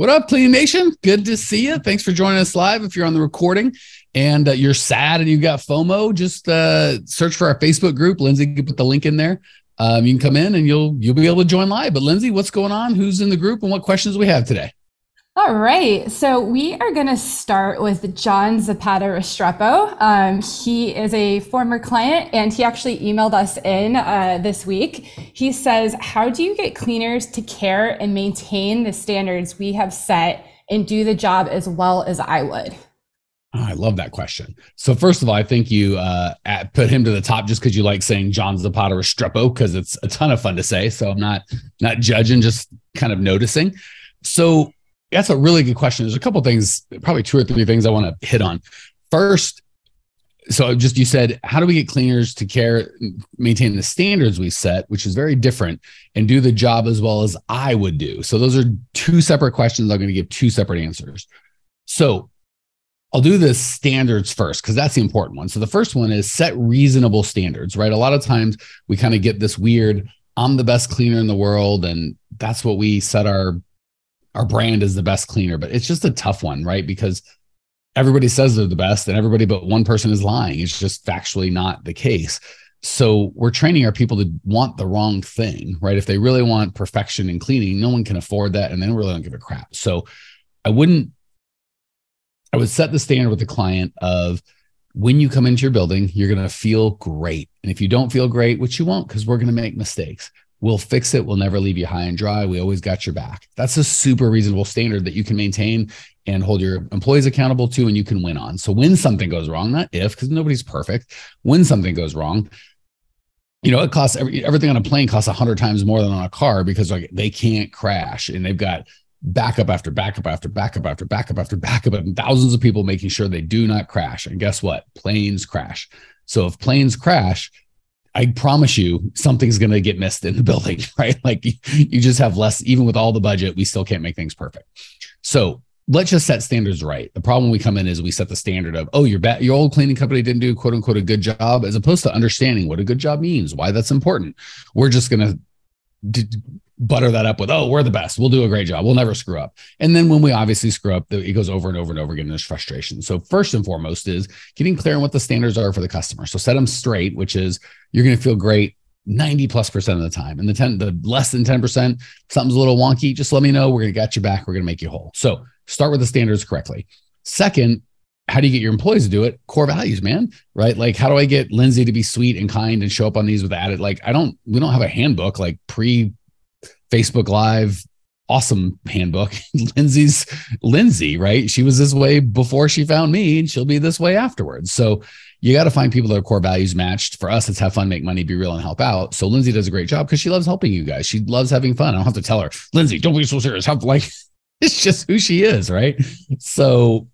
What up, Clean Nation? Good to see you. Thanks for joining us live. If you're on the recording and uh, you're sad and you've got FOMO, just uh, search for our Facebook group. Lindsay can put the link in there. Um, you can come in and you'll you'll be able to join live. But Lindsay, what's going on? Who's in the group and what questions we have today? All right. So we are going to start with John Zapata Restrepo. Um, he is a former client and he actually emailed us in uh, this week. He says, How do you get cleaners to care and maintain the standards we have set and do the job as well as I would? Oh, I love that question. So first of all, I think you uh, at, put him to the top just because you like saying John Zapata Restrepo because it's a ton of fun to say. So I'm not not judging, just kind of noticing. So that's a really good question. There's a couple things, probably two or three things I want to hit on. First, so just you said, how do we get cleaners to care, maintain the standards we set, which is very different, and do the job as well as I would do? So those are two separate questions. I'm going to give two separate answers. So I'll do the standards first because that's the important one. So the first one is set reasonable standards, right? A lot of times we kind of get this weird, I'm the best cleaner in the world, and that's what we set our our brand is the best cleaner, but it's just a tough one, right? Because everybody says they're the best and everybody but one person is lying. It's just factually not the case. So we're training our people to want the wrong thing, right? If they really want perfection in cleaning, no one can afford that and they really don't give a crap. So I wouldn't, I would set the standard with the client of when you come into your building, you're going to feel great. And if you don't feel great, which you won't, because we're going to make mistakes, We'll fix it. We'll never leave you high and dry. We always got your back. That's a super reasonable standard that you can maintain and hold your employees accountable to and you can win on. So when something goes wrong, not if, because nobody's perfect, when something goes wrong, you know, it costs every, everything on a plane costs a hundred times more than on a car because like they can't crash and they've got backup after backup after backup after backup after backup and thousands of people making sure they do not crash. And guess what? Planes crash. So if planes crash, I promise you something's going to get missed in the building, right? Like you just have less, even with all the budget, we still can't make things perfect. So let's just set standards right. The problem we come in is we set the standard of, oh, your ba- your old cleaning company didn't do quote unquote a good job, as opposed to understanding what a good job means, why that's important. We're just going to d- butter that up with, oh, we're the best. We'll do a great job. We'll never screw up. And then when we obviously screw up, it goes over and over and over again. There's frustration. So first and foremost is getting clear on what the standards are for the customer. So set them straight, which is you're going to feel great 90 plus percent of the time. And the 10, the less than 10%, something's a little wonky. Just let me know. We're going to get you back. We're going to make you whole. So start with the standards correctly. Second, how do you get your employees to do it? Core values, man, right? Like, how do I get Lindsay to be sweet and kind and show up on these with added? Like, I don't, we don't have a handbook like pre Facebook Live awesome handbook. Lindsay's Lindsay, right? She was this way before she found me, and she'll be this way afterwards. So you got to find people that are core values matched. For us, it's have fun, make money, be real, and help out. So Lindsay does a great job because she loves helping you guys. She loves having fun. I don't have to tell her, Lindsay, don't be so serious. Have like it's just who she is, right? So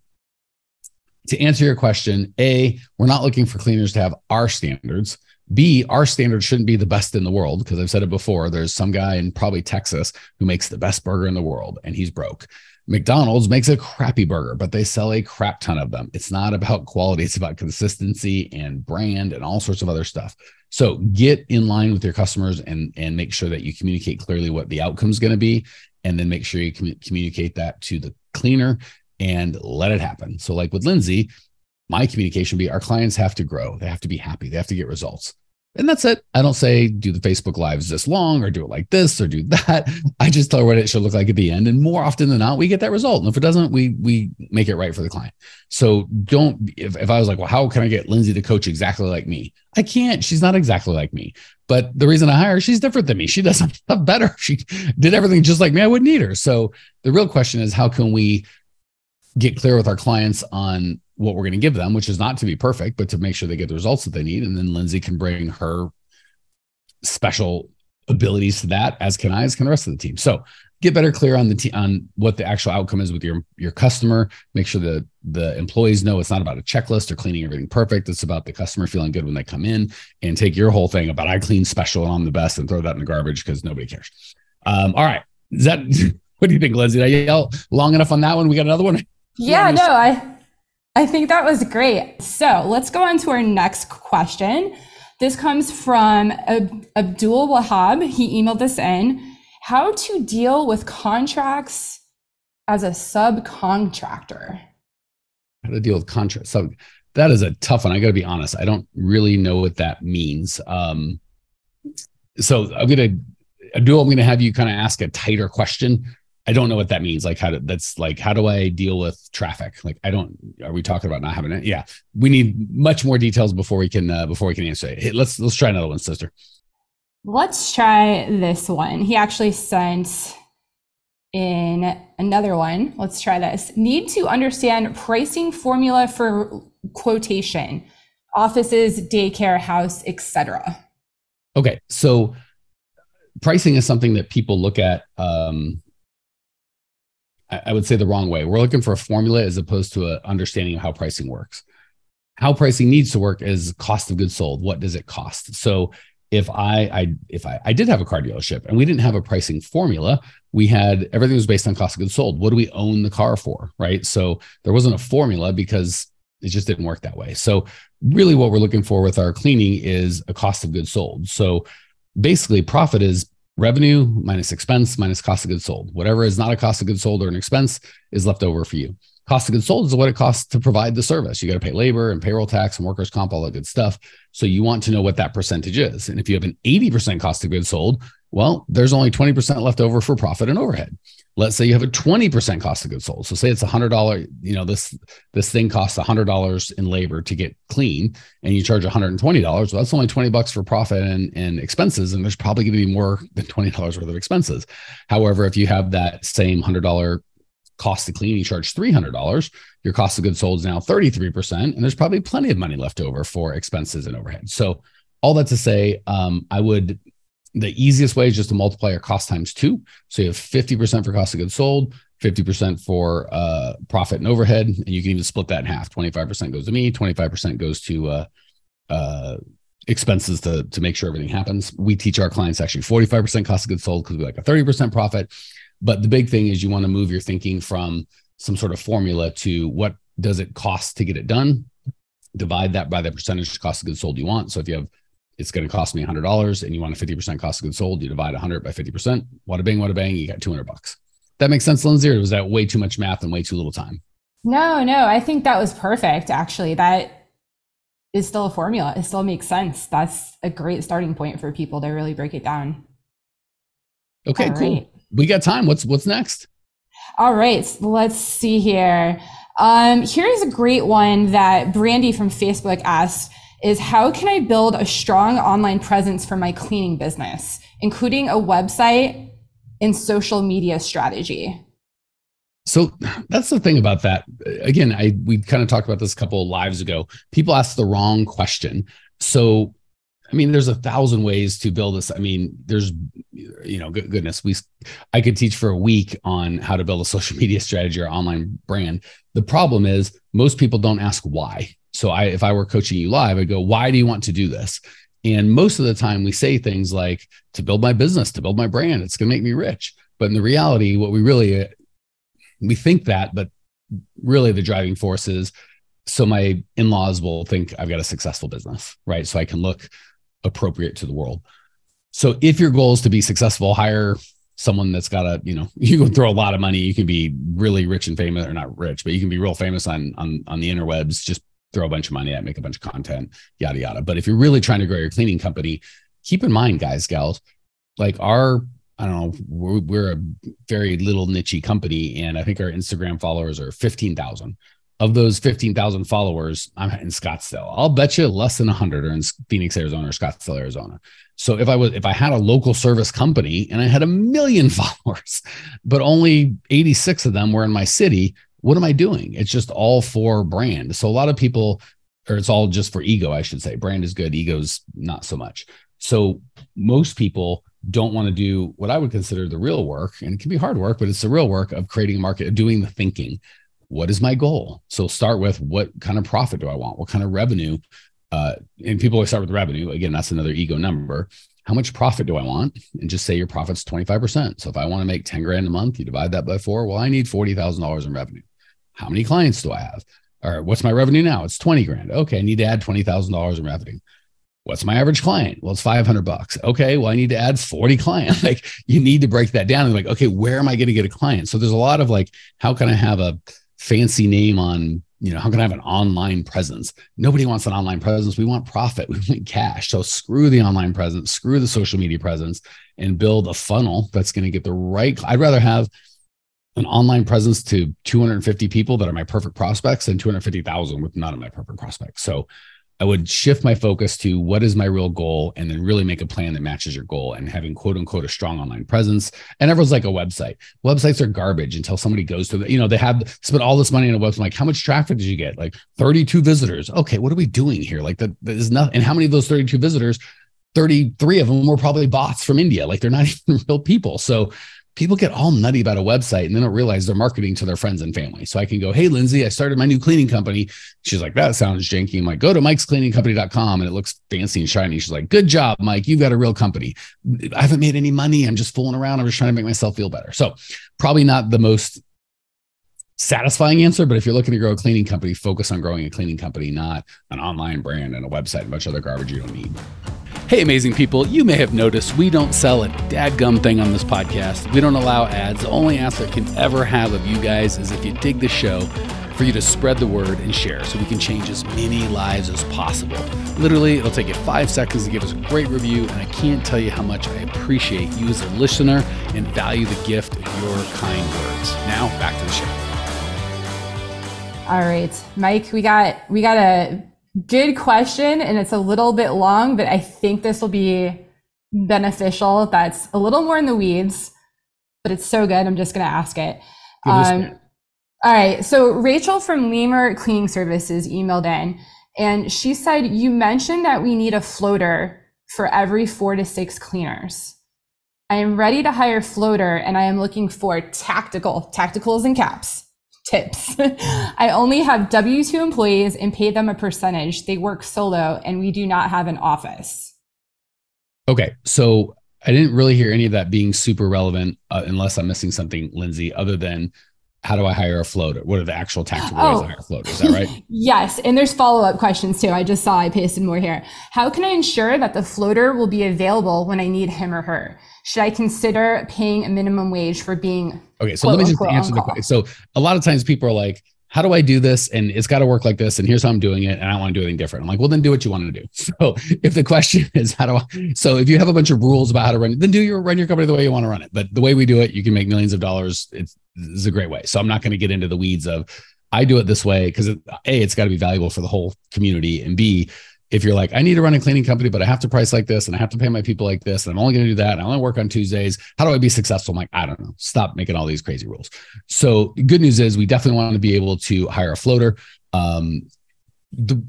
to answer your question, A, we're not looking for cleaners to have our standards. B, our standard shouldn't be the best in the world because I've said it before. There's some guy in probably Texas who makes the best burger in the world and he's broke. McDonald's makes a crappy burger, but they sell a crap ton of them. It's not about quality, it's about consistency and brand and all sorts of other stuff. So get in line with your customers and and make sure that you communicate clearly what the outcome is going to be and then make sure you com- communicate that to the cleaner and let it happen. So like with Lindsay, my communication be our clients have to grow. They have to be happy. They have to get results. And that's it. I don't say do the Facebook lives this long or do it like this or do that. I just tell her what it should look like at the end. And more often than not, we get that result. And if it doesn't, we we make it right for the client. So don't if, if I was like, well, how can I get Lindsay to coach exactly like me? I can't. She's not exactly like me. But the reason I hire her, she's different than me. She does stuff better. She did everything just like me. I wouldn't need her. So the real question is how can we get clear with our clients on what we're going to give them, which is not to be perfect, but to make sure they get the results that they need. And then Lindsay can bring her special abilities to that, as can I, as can the rest of the team. So get better clear on the t- on what the actual outcome is with your your customer. Make sure that the employees know it's not about a checklist or cleaning everything perfect. It's about the customer feeling good when they come in and take your whole thing about I clean special and I'm the best and throw that in the garbage because nobody cares. Um, all right. Is that what do you think, Lindsay? Did I yell long enough on that one? We got another one. Yeah, no, I I think that was great. So let's go on to our next question. This comes from Ab- Abdul Wahab. He emailed this in. How to deal with contracts as a subcontractor? How to deal with contracts? So that is a tough one. I got to be honest. I don't really know what that means. Um, so I'm gonna Abdul. I'm gonna have you kind of ask a tighter question I don't know what that means. Like how to, that's like, how do I deal with traffic? Like, I don't, are we talking about not having it? Yeah. We need much more details before we can, uh, before we can answer it. Hey, let's, let's try another one, sister. Let's try this one. He actually sent in another one. Let's try this. Need to understand pricing formula for quotation, offices, daycare, house, etc. Okay. So pricing is something that people look at, um, I would say the wrong way. We're looking for a formula as opposed to an understanding of how pricing works. How pricing needs to work is cost of goods sold. What does it cost? So if I, I if I, I did have a car dealership and we didn't have a pricing formula, we had everything was based on cost of goods sold. What do we own the car for? Right. So there wasn't a formula because it just didn't work that way. So really what we're looking for with our cleaning is a cost of goods sold. So basically profit is revenue minus expense minus cost of goods sold. Whatever is not a cost of goods sold or an expense is left over for you. Cost of goods sold is what it costs to provide the service. You got to pay labor and payroll tax and workers' comp, all that good stuff. So you want to know what that percentage is. And if you have an 80% cost of goods sold, well, there's only 20% left over for profit and overhead let's say you have a 20% cost of goods sold. So say it's a hundred dollar you know this this thing costs a hundred dollars in labor to get clean and you charge $120 well that's only 20 bucks for profit and, and expenses and there's probably going to be more than $20 worth of expenses. However if you have that same hundred dollar cost to clean you charge $300 your cost of goods sold is now 33% and there's probably plenty of money left over for expenses and overhead. So all that to say um, i would the easiest way is just to multiply your cost times two. So you have 50% for cost of goods sold, 50% for uh, profit and overhead. And you can even split that in half. 25% goes to me, 25% goes to uh, uh, expenses to, to make sure everything happens. We teach our clients actually 45% cost of goods sold because we like a 30% profit. But the big thing is you want to move your thinking from some sort of formula to what does it cost to get it done? Divide that by the percentage cost of goods sold you want. So if you have it's going to cost me $100 and you want a 50% cost of goods sold, you divide 100 by 50%. Wada bing, wada bang, you got 200 bucks. That makes sense, Lindsay, or was that way too much math and way too little time? No, no, I think that was perfect. Actually, that is still a formula. It still makes sense. That's a great starting point for people to really break it down. Okay, All cool. Right. We got time. What's what's next? All right, let's see here. Um, here's a great one that Brandy from Facebook asked is how can I build a strong online presence for my cleaning business, including a website and social media strategy? So that's the thing about that. Again, I we kind of talked about this a couple of lives ago. People ask the wrong question. So I mean, there's a thousand ways to build this. I mean, there's, you know, goodness, we, I could teach for a week on how to build a social media strategy or online brand. The problem is most people don't ask why. So I, if I were coaching you live, I'd go, why do you want to do this? And most of the time we say things like to build my business, to build my brand, it's going to make me rich. But in the reality, what we really, uh, we think that, but really the driving force is so my in-laws will think I've got a successful business, right? So I can look appropriate to the world. So if your goal is to be successful, hire someone that's got a, you know, you can throw a lot of money. You can be really rich and famous, or not rich, but you can be real famous on on on the interwebs. Just throw a bunch of money at, make a bunch of content, yada yada. But if you're really trying to grow your cleaning company, keep in mind, guys, gals, like our I don't know, we're, we're a very little nichey company, and I think our Instagram followers are fifteen thousand. Of those fifteen thousand followers, I'm in Scottsdale. I'll bet you less than hundred are in Phoenix, Arizona, or Scottsdale, Arizona. So if I was if I had a local service company and I had a million followers, but only 86 of them were in my city, what am I doing? It's just all for brand. So a lot of people, or it's all just for ego, I should say. Brand is good, ego's not so much. So most people don't want to do what I would consider the real work. And it can be hard work, but it's the real work of creating a market, doing the thinking. What is my goal? So start with what kind of profit do I want? What kind of revenue? Uh, and people always start with revenue. Again, that's another ego number. How much profit do I want? And just say your profit's 25%. So if I want to make 10 grand a month, you divide that by four. Well, I need $40,000 in revenue. How many clients do I have? Or what's my revenue now? It's 20 grand. Okay, I need to add $20,000 in revenue. What's my average client? Well, it's 500 bucks. Okay, well, I need to add 40 clients. like you need to break that down and like, okay, where am I going to get a client? So there's a lot of like, how can I have a fancy name on, you know, how can I have an online presence? Nobody wants an online presence. We want profit. We want cash. So screw the online presence, screw the social media presence and build a funnel that's going to get the right. I'd rather have an online presence to 250 people that are my perfect prospects and 250,000 with none of my perfect prospects. So I would shift my focus to what is my real goal and then really make a plan that matches your goal and having quote unquote a strong online presence. And everyone's like a website. Websites are garbage until somebody goes to the, you know, they have spent all this money on a website. Like, how much traffic did you get? Like 32 visitors. Okay, what are we doing here? Like that, is nothing. And how many of those 32 visitors 33 of them were probably bots from India. Like they're not even real people. So people get all nutty about a website and they don't realize they're marketing to their friends and family. So I can go, Hey, Lindsay, I started my new cleaning company. She's like, that sounds janky. I'm like, go to mikescleaningcompany.com and it looks fancy and shiny. She's like, good job, Mike. You've got a real company. I haven't made any money. I'm just fooling around. I'm just trying to make myself feel better. So probably not the most satisfying answer, but if you're looking to grow a cleaning company, focus on growing a cleaning company, not an online brand and a website and a bunch of other garbage you don't need. Hey, amazing people, you may have noticed we don't sell a dadgum thing on this podcast. We don't allow ads. The only ask I can ever have of you guys is if you dig the show, for you to spread the word and share so we can change as many lives as possible. Literally, it'll take you five seconds to give us a great review, and I can't tell you how much I appreciate you as a listener and value the gift of your kind words. Now, back to the show. All right, Mike, we got we got a good question and it's a little bit long, but I think this will be beneficial. That's a little more in the weeds, but it's so good. I'm just going to ask it. Um, all right. So Rachel from Lemur Cleaning Services emailed in and she said, You mentioned that we need a floater for every four to six cleaners. I am ready to hire floater and I am looking for tactical, tacticals and caps tips. I only have W 2 employees and pay them a percentage. They work solo and we do not have an office. Okay. So I didn't really hear any of that being super relevant, uh, unless I'm missing something, Lindsay, other than how do I hire a floater? What are the actual tactical oh. ways to hire a floater? Is that right? yes. And there's follow up questions too. I just saw I pasted more here. How can I ensure that the floater will be available when I need him or her? Should I consider paying a minimum wage for being Okay, so quote, let me just unquote, answer the question. So a lot of times people are like, how do I do this? And it's got to work like this. And here's how I'm doing it. And I don't want to do anything different. I'm like, well, then do what you want to do. So if the question is how do I, so if you have a bunch of rules about how to run it, then do your run your company the way you want to run it. But the way we do it, you can make millions of dollars. It's, it's a great way. So I'm not going to get into the weeds of I do it this way because a, it's got to be valuable for the whole community. And B, if you're like, I need to run a cleaning company, but I have to price like this and I have to pay my people like this, and I'm only going to do that. And I only work on Tuesdays. How do I be successful? I'm like, I don't know. Stop making all these crazy rules. So, good news is we definitely want to be able to hire a floater. Um, the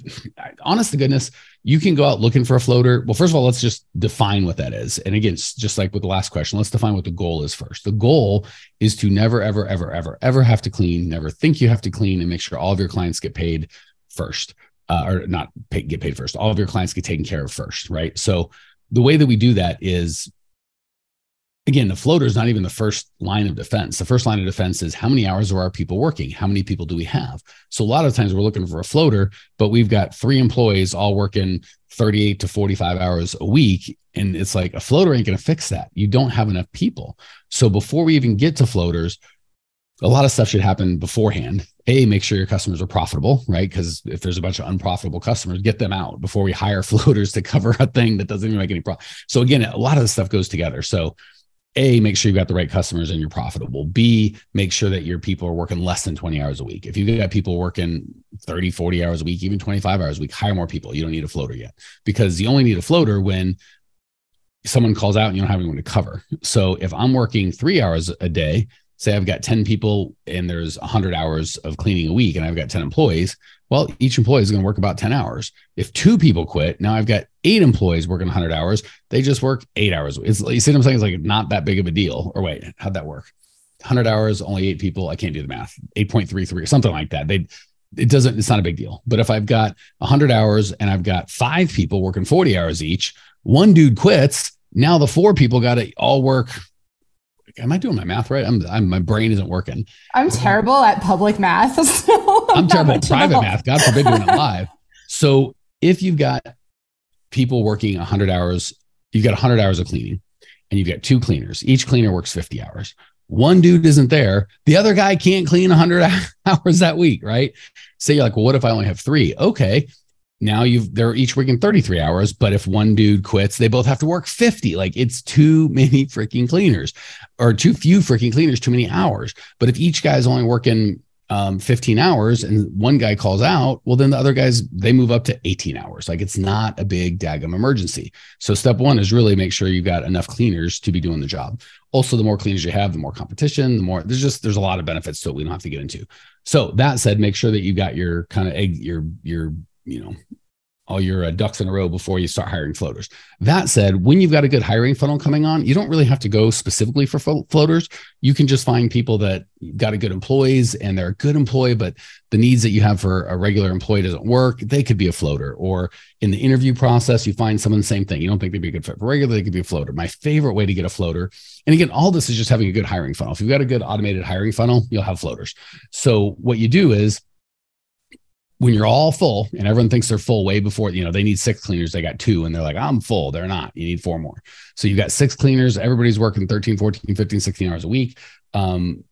honest to goodness, you can go out looking for a floater. Well, first of all, let's just define what that is. And again, just like with the last question, let's define what the goal is first. The goal is to never, ever, ever, ever, ever have to clean, never think you have to clean, and make sure all of your clients get paid first uh, or not pay, get paid first. All of your clients get taken care of first, right? So the way that we do that is, again, the floater is not even the first line of defense. The first line of defense is how many hours are our people working? How many people do we have? So a lot of times we're looking for a floater, but we've got three employees all working 38 to 45 hours a week. And it's like a floater ain't going to fix that. You don't have enough people. So before we even get to floaters, a lot of stuff should happen beforehand. A, make sure your customers are profitable, right? Because if there's a bunch of unprofitable customers, get them out before we hire floaters to cover a thing that doesn't even make any profit. So again, a lot of this stuff goes together. So a, make sure you've got the right customers and you're profitable. B, make sure that your people are working less than 20 hours a week. If you've got people working 30, 40 hours a week, even 25 hours a week, hire more people. You don't need a floater yet because you only need a floater when someone calls out and you don't have anyone to cover. So if I'm working three hours a day say I've got 10 people and there's 100 hours of cleaning a week and I've got 10 employees, well, each employee is going to work about 10 hours. If two people quit, now I've got eight employees working 100 hours. They just work eight hours. It's, you see what I'm saying? It's like not that big of a deal. Or wait, how'd that work? 100 hours, only eight people. I can't do the math. 8.33 or something like that. They, it doesn't, it's not a big deal. But if I've got 100 hours and I've got five people working 40 hours each, one dude quits. Now the four people got to all work am I doing my math right? I'm, I'm my brain isn't working. I'm um, terrible at public math. So I'm, I'm terrible at private math. God forbid doing it live. So if you've got people working 100 hours, you've got 100 hours of cleaning, and you've got two cleaners. Each cleaner works 50 hours. One dude isn't there. The other guy can't clean 100 hours that week, right? Say you're like, well, what if I only have three? Okay, now you've they're each working 33 hours but if one dude quits they both have to work 50 like it's too many freaking cleaners or too few freaking cleaners too many hours. But if each guy's only working um, 15 hours and one guy calls out well then the other guys they move up to 18 hours. Like it's not a big daggum emergency. So step one is really make sure you've got enough cleaners to be doing the job. Also the more cleaners you have the more competition the more there's just there's a lot of benefits to it we don't have to get into. So that said make sure that you've got your kind of egg your your you know all your uh, ducks in a row before you start hiring floaters. That said, when you've got a good hiring funnel coming on, you don't really have to go specifically for flo- floaters. You can just find people that got a good employees and they're a good employee, but the needs that you have for a regular employee doesn't work. They could be a floater. Or in the interview process, you find someone the same thing. You don't think they'd be a good fit for regular, they could be a floater. My favorite way to get a floater, and again, all this is just having a good hiring funnel. If you've got a good automated hiring funnel, you'll have floaters. So what you do is when you're all full and everyone thinks they're full way before, you know, they need six cleaners, they got two and they're like, I'm full. They're not. You need four more. So you've got six cleaners, everybody's working 13, 14, 15, 16 hours a week. Um,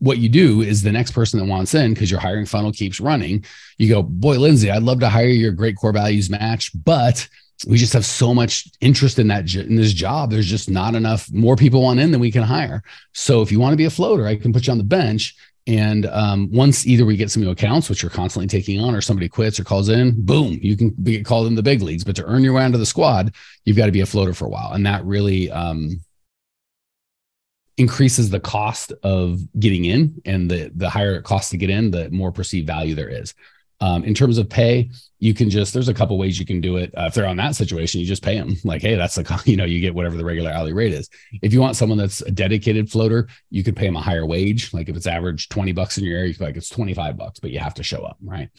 what you do is the next person that wants in because your hiring funnel keeps running. You go, boy, Lindsay, I'd love to hire your great core values match, but we just have so much interest in that in this job. There's just not enough more people want in than we can hire. So if you want to be a floater, I can put you on the bench and um, once either we get some new accounts, which you're constantly taking on, or somebody quits or calls in, boom, you can be called in the big leagues. But to earn your way onto the squad, you've got to be a floater for a while. And that really um, increases the cost of getting in. And the, the higher it costs to get in, the more perceived value there is. Um, in terms of pay, you can just there's a couple ways you can do it. Uh, if they're on that situation, you just pay them like, hey, that's the you know you get whatever the regular hourly rate is. If you want someone that's a dedicated floater, you could pay them a higher wage. Like if it's average twenty bucks in your area, you like it's twenty five bucks, but you have to show up, right?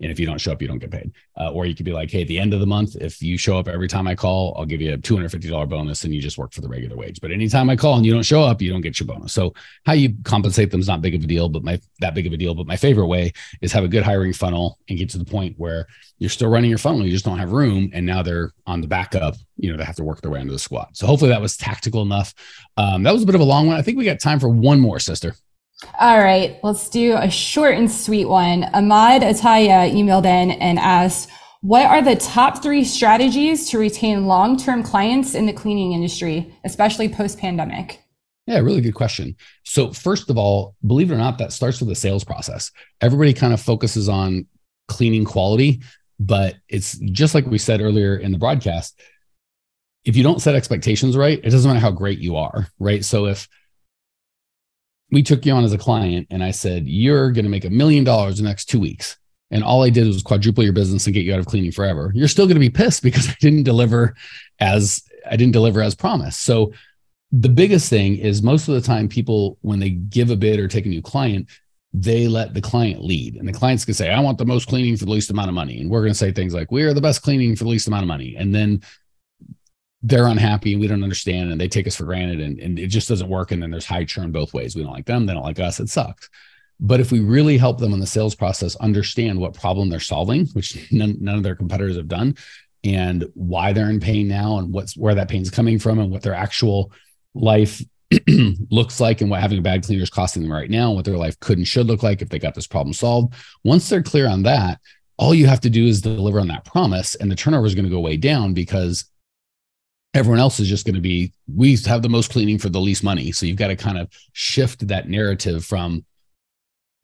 And if you don't show up, you don't get paid. Uh, or you could be like, hey, at the end of the month, if you show up every time I call, I'll give you a $250 bonus and you just work for the regular wage. But anytime I call and you don't show up, you don't get your bonus. So how you compensate them is not big of a deal, but my that big of a deal. But my favorite way is have a good hiring funnel and get to the point where you're still running your funnel, you just don't have room. And now they're on the backup, you know, they have to work their way into the squad. So hopefully that was tactical enough. Um, that was a bit of a long one. I think we got time for one more, sister. All right, let's do a short and sweet one. Ahmad Ataya emailed in and asked, what are the top three strategies to retain long-term clients in the cleaning industry, especially post-pandemic? Yeah, really good question. So, first of all, believe it or not, that starts with the sales process. Everybody kind of focuses on cleaning quality, but it's just like we said earlier in the broadcast. If you don't set expectations right, it doesn't matter how great you are, right? So, if we took you on as a client and I said, you're going to make a million dollars in the next two weeks. And all I did was quadruple your business and get you out of cleaning forever. You're still going to be pissed because I didn't deliver as I didn't deliver as promised. So the biggest thing is most of the time people, when they give a bid or take a new client, they let the client lead. And the client's can say, I want the most cleaning for the least amount of money. And we're going to say things like, we are the best cleaning for the least amount of money. And then they're unhappy and we don't understand and they take us for granted and, and it just doesn't work. And then there's high churn both ways. We don't like them, they don't like us. It sucks. But if we really help them in the sales process understand what problem they're solving, which none, none of their competitors have done, and why they're in pain now and what's where that pain's coming from and what their actual life looks like and what having a bad cleaner is costing them right now, and what their life could and should look like if they got this problem solved. Once they're clear on that, all you have to do is deliver on that promise, and the turnover is going to go way down because everyone else is just going to be we have the most cleaning for the least money so you've got to kind of shift that narrative from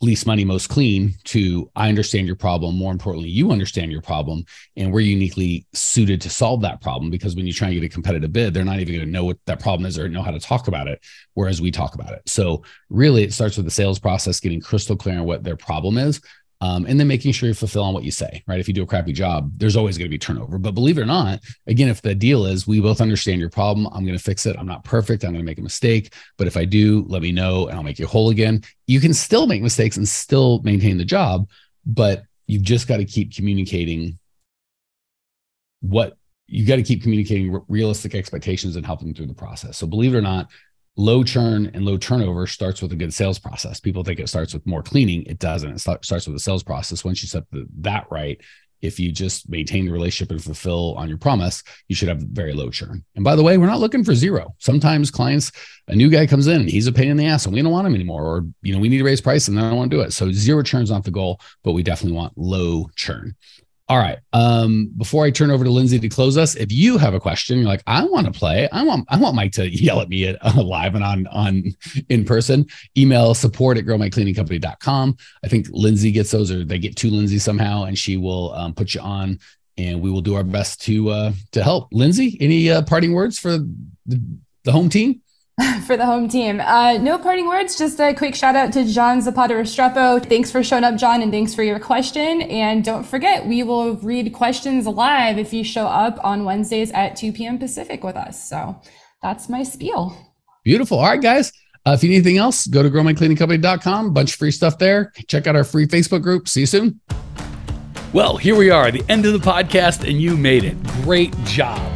least money, most clean to I understand your problem. More importantly, you understand your problem and we're uniquely suited to solve that problem because when you try and get a competitive bid, they're not even going to know what that problem is or know how to talk about it, whereas we talk about it. So really it starts with the sales process, getting crystal clear on what their problem is um, and then making sure you fulfill on what you say, right? If you do a crappy job, there's always going to be turnover. But believe it or not, again, if the deal is we both understand your problem, I'm going to fix it. I'm not perfect. I'm going to make a mistake. But if I do, let me know and I'll make you whole again. You can still make mistakes and still maintain the job, but you've just got to keep communicating what you got to keep communicating realistic expectations and helping through the process. So believe it or not, low churn and low turnover starts with a good sales process. People think it starts with more cleaning. It doesn't. It starts with a sales process. Once you set the, that right, if you just maintain the relationship and fulfill on your promise, you should have very low churn. And by the way, we're not looking for zero. Sometimes clients, a new guy comes in and he's a pain in the ass and we don't want him anymore, or you know, we need to raise price and I don't want to do it. So zero churn is not the goal, but we definitely want low churn. All right. Um, before I turn over to Lindsay to close us, if you have a question, you're like, I want to play. I want I want Mike to yell at me at, uh, live and on on in person. Email support at growmycleaningcompany.com. I think Lindsay gets those, or they get to Lindsay somehow, and she will um, put you on, and we will do our best to uh, to help. Lindsay, any uh, parting words for the, the home team? for the home team. Uh, no parting words, just a quick shout out to John Zapata Restrepo. Thanks for showing up, John, and thanks for your question. And don't forget, we will read questions live if you show up on Wednesdays at 2 p.m. Pacific with us. So that's my spiel. Beautiful. All right, guys. Uh, if you need anything else, go to growmycleaningcompany.com. Bunch of free stuff there. Check out our free Facebook group. See you soon. Well, here we are, the end of the podcast, and you made it. Great job.